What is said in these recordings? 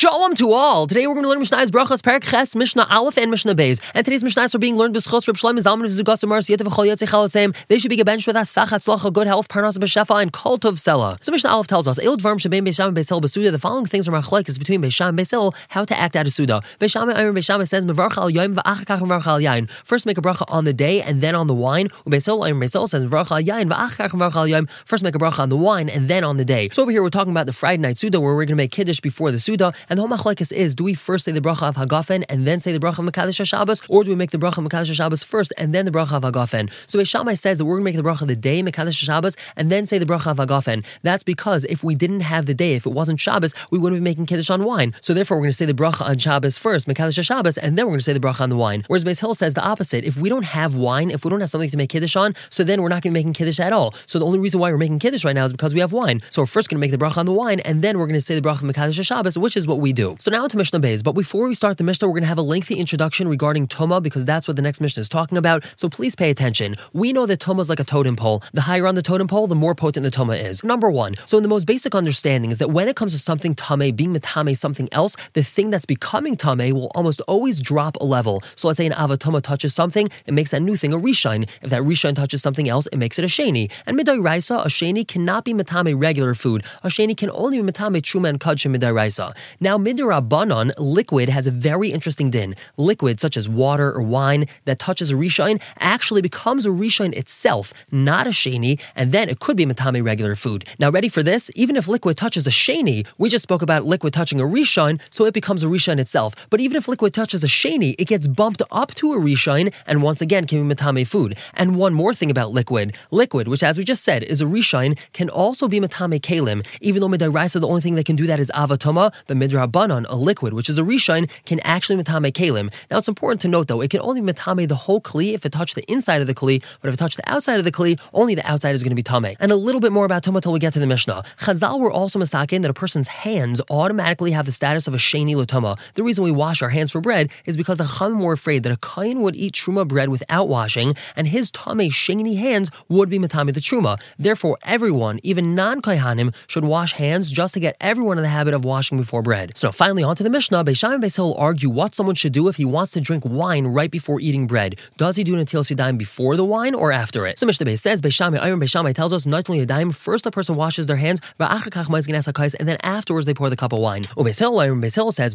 Shalom to all. Today we're going to learn Mishnah's Berachos, Perek Ches, Mishnah Aleph, and Mishnah Beis. And today's Mishnahs are being learned b'schos Reb Shlomo Zalman of Zugas Amar Siyat V'chol Yotzei Chalotzim. They should be gebenched with Asach Hatzlacha, good health, Parnas B'Shefa, and Kol Tov Sela. So Mishnah Aleph tells us, El Dvarm Shebein Beisham and Beisel B'Suda. The following things are machlekes between Beisham and Beisel, how to act out of Suda. Beisham Iron Beisham says, Mevarch al Yom V'achakach Mevarch al Yain. First make a bracha on the day and then on the wine. Beisel Iron Beisel says, Mevarch al Yain V'achakach Mevarch al Yom. First make a bracha on the wine and then on the day. So over here we're talking about the Friday night Suda where we're going to make Kiddush before the Suda. And the whole machlekes is, do we first say the bracha of Hagafen and then say the bracha of Mekadosh Shabbos, or do we make the bracha of Mekadosh Shabbos first and then the bracha of Hagafen? So Beis Shammai says that we're going to make the bracha of the day Mekadosh Shabbos and then say the bracha of Hagafen. That's because if we didn't have the day, if it wasn't Shabbos, we wouldn't be making Kiddush on wine. So therefore, we're going to say the bracha on Shabbos first, Mekadosh Shabbos, and then we're going to say the bracha on the wine. Whereas Beis Hillel says the opposite. If we don't have wine, if we don't have something to make Kiddush on, so then we're not going to be making Kiddush at all. So the only reason why we're making Kiddush right now is because we have wine. So we're first going to make the bracha on the wine, and then we're going to say the bracha of Mekadosh Shabbos, which is what we do. So now to Mishnah Beis. But before we start the Mishnah, we're going to have a lengthy introduction regarding Toma because that's what the next Mishnah is talking about. So please pay attention. We know that Toma is like a totem pole. The higher on the totem pole, the more potent the Toma is. Number one. So in the most basic understanding is that when it comes to something Tame being Matame something else, the thing that's becoming Tame will almost always drop a level. So let's say an Avatoma touches something, it makes that new thing a Rishine. If that Rishine touches something else, it makes it a Shani. And Midai Raisa, a Shani cannot be Matame regular food. A Shani can only be Matame Truma and Kadsha Midai Raisa. Now, Midarabanan, liquid, has a very interesting din. Liquid, such as water or wine, that touches a Rishine actually becomes a Rishine itself, not a Shani, and then it could be Matame regular food. Now, ready for this? Even if liquid touches a Shani, we just spoke about liquid touching a Rishine, so it becomes a Rishine itself. But even if liquid touches a Shani, it gets bumped up to a Rishine, and once again can be Matame food. And one more thing about liquid. Liquid, which as we just said is a Rishine, can also be Matame Kalim, even though Midairaisa, the only thing that can do that is Avatoma, but Midrabanan, a liquid, which is a Rishine, can actually Matame Kalim. Now it's important to note though, it can only Matame the whole Kli if it touched the inside of the Kli, but if it touched the outside of the Kli, only the outside is going to be Tame. And a little bit more about Toma till we get to the Mishnah. Chazal were also masakin that a person's hands automatically have the status of a sheni Lotoma. The reason we wash our hands for bread is because the Chum were afraid that a Kain would eat Truma bread without washing, and his Tame sheni hands would be Matame the Truma. Therefore, everyone, even non Kohanim, should wash hands just to get everyone in the habit of washing before bread. So finally, on to the Mishnah. Beisham and Beisil argue what someone should do if he wants to drink wine right before eating bread. Does he do Netilas Yadayim before the wine or after it? So Mishnah Beis says, Beisham Iron Beisham tells us, Natil Yadayim, first a person washes their hands, and then afterwards they pour the cup of wine. Beisil Iron Beisil says,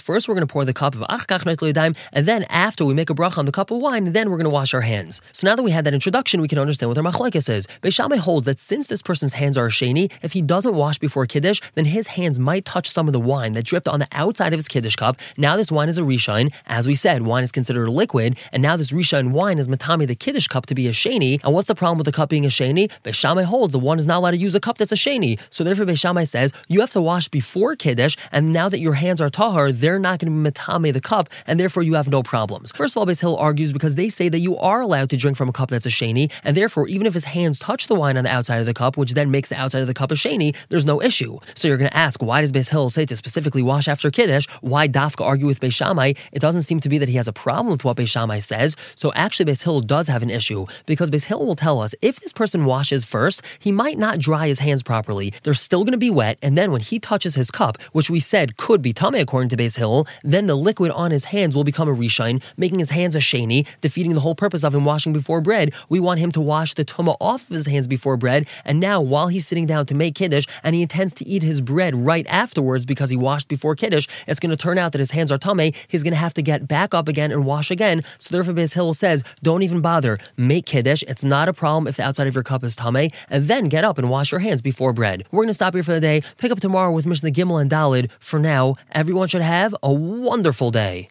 first we're going to pour the cup of Achkach Natil Yadayim, and then after we make a bracha on the cup of wine, then we're going to wash our hands. So now that we had that introduction, we can understand what our machlekes is. Beis Shammai holds that since this person's hands are sheni, if he doesn't wash before kiddush, then his hands might touch some of the wine that dripped on the outside of his kiddush cup. Now this wine is a rishine. As we said, wine is considered a liquid, and now this rishine wine is matami the kiddush cup to be a sheni. And what's the problem with the cup being a sheni? Beis Shammai holds that one is not allowed to use a cup that's a sheni. So therefore, Beis Shammai says you have to wash before kiddush, and now that your hands are tahar, they're not going to be matame the cup, and therefore you have no problems. First of all, Beis Hillel argues because they say that you are allowed to drink from a cup that's a sheni, and therefore even if his hands touch the wine on the outside of the cup, which then makes the outside of the cup a sheni, there's no issue. So you're going to ask, why does Beis Hillel say to specifically wash after kiddush? Why Dafka argue with Beis Shammai? It doesn't seem to be that he has a problem with what Beis Shammai says. So actually, Beis does have an issue because Beis will tell us if this person washes first, he might not dry his hands properly. They're still going to be wet, and then when he touches his cup, which we said could be tame according to Beis then the liquid on his hands will become a reshine, making his hands a shani, defeating the whole purpose of him washing before bread. We want him to wash the tuma off of his hands before bread, and now while he's sitting down to make kiddush, and he intends to eat his bread right afterwards because he washed before kiddush, it's going to turn out that his hands are tame. He's going to have to get back up again and wash again. So therefore, Beis Hillel says, don't even bother. Make kiddush. It's not a problem if the outside of your cup is tame, and then get up and wash your hands before bread. We're going to stop here for the day. Pick up tomorrow with Mishnah Gimel and Dalid. For now, everyone should have a wonderful day.